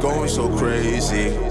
going so crazy.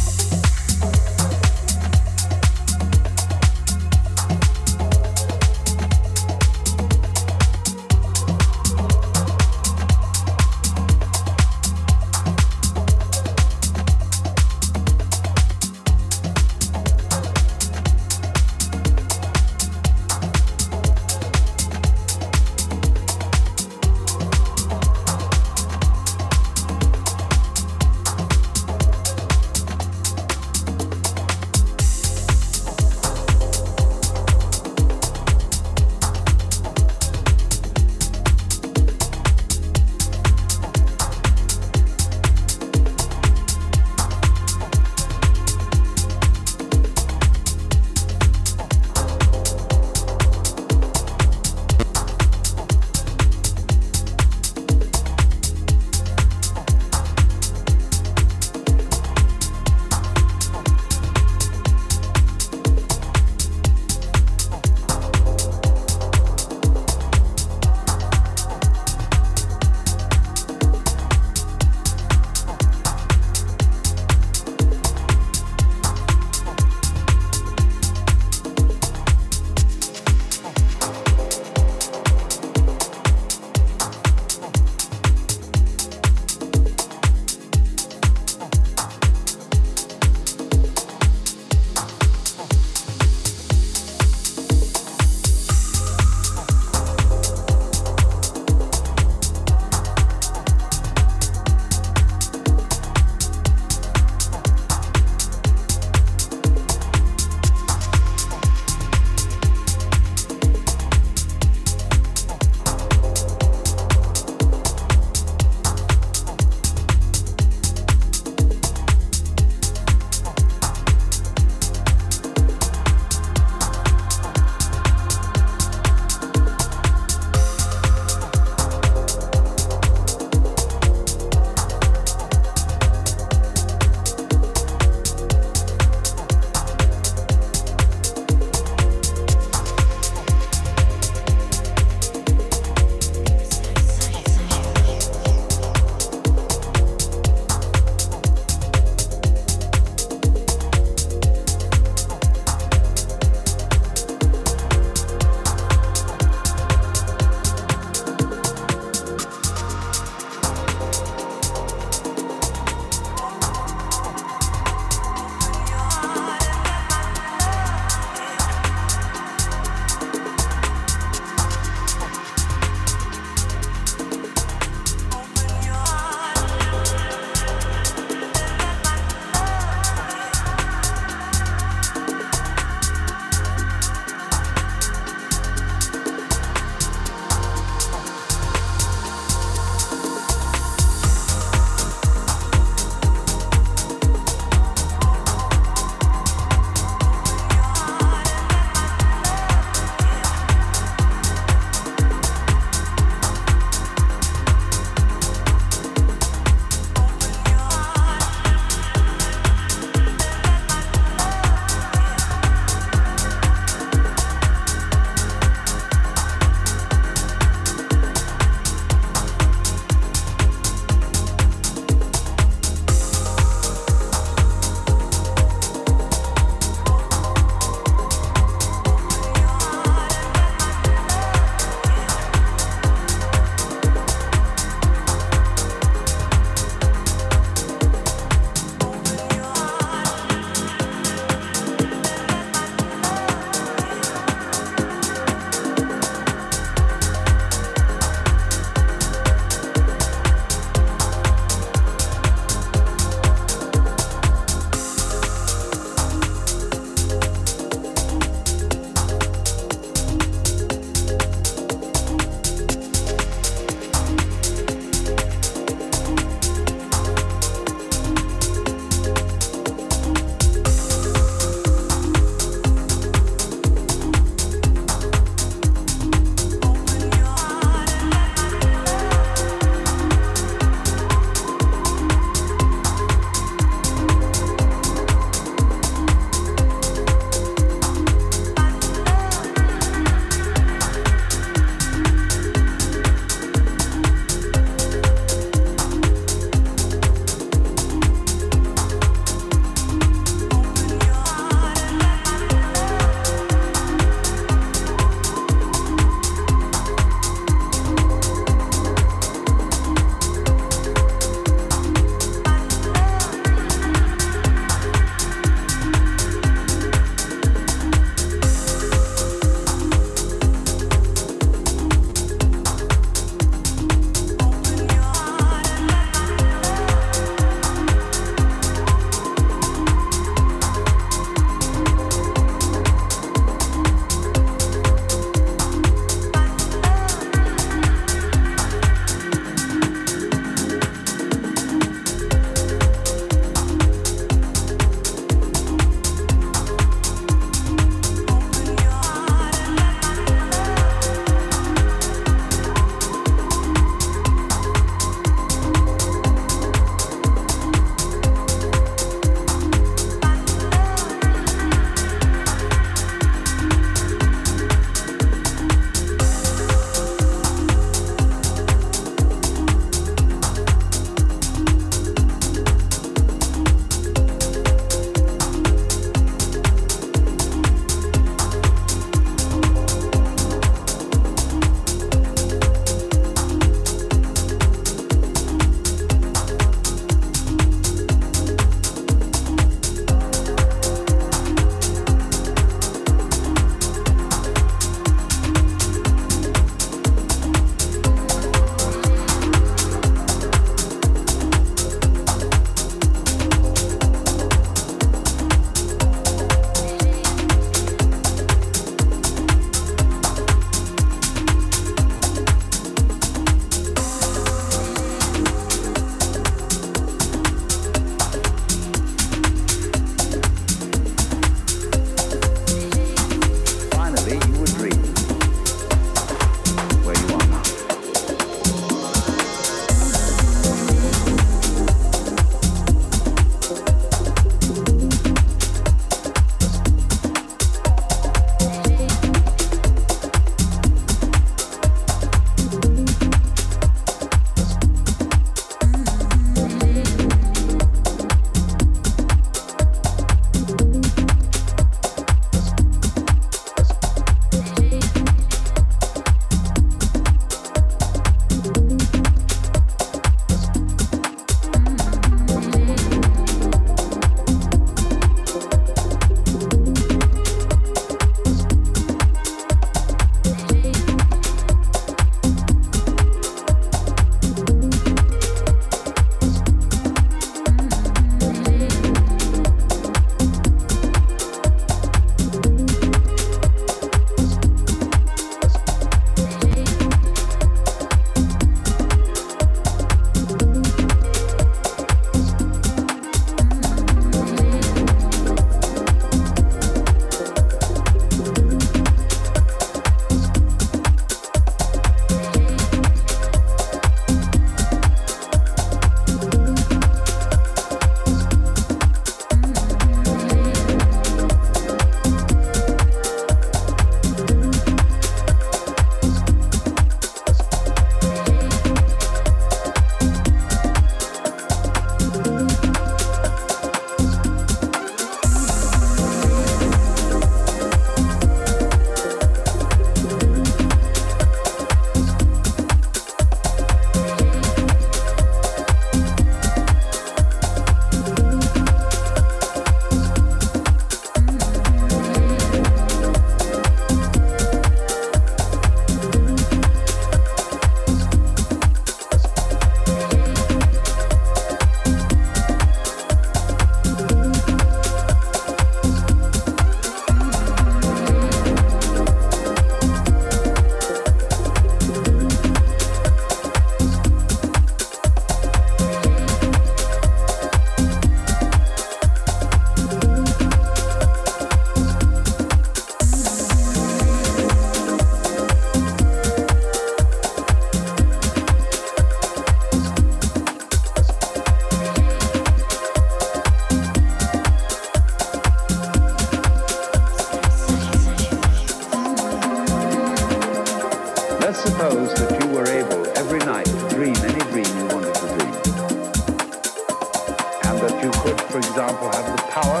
And that you could, for example, have the power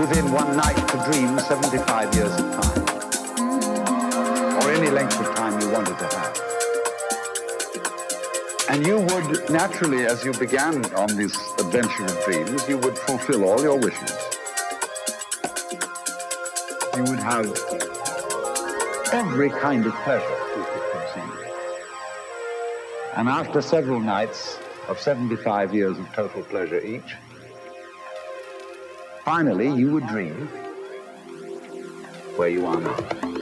within one night to dream 75 years of time, or any length of time you wanted to have. And you would naturally, as you began on this adventure of dreams, you would fulfill all your wishes. You would have every kind of pleasure you could conceive. And after several nights of 75 years of total pleasure each, finally you would dream where you are now.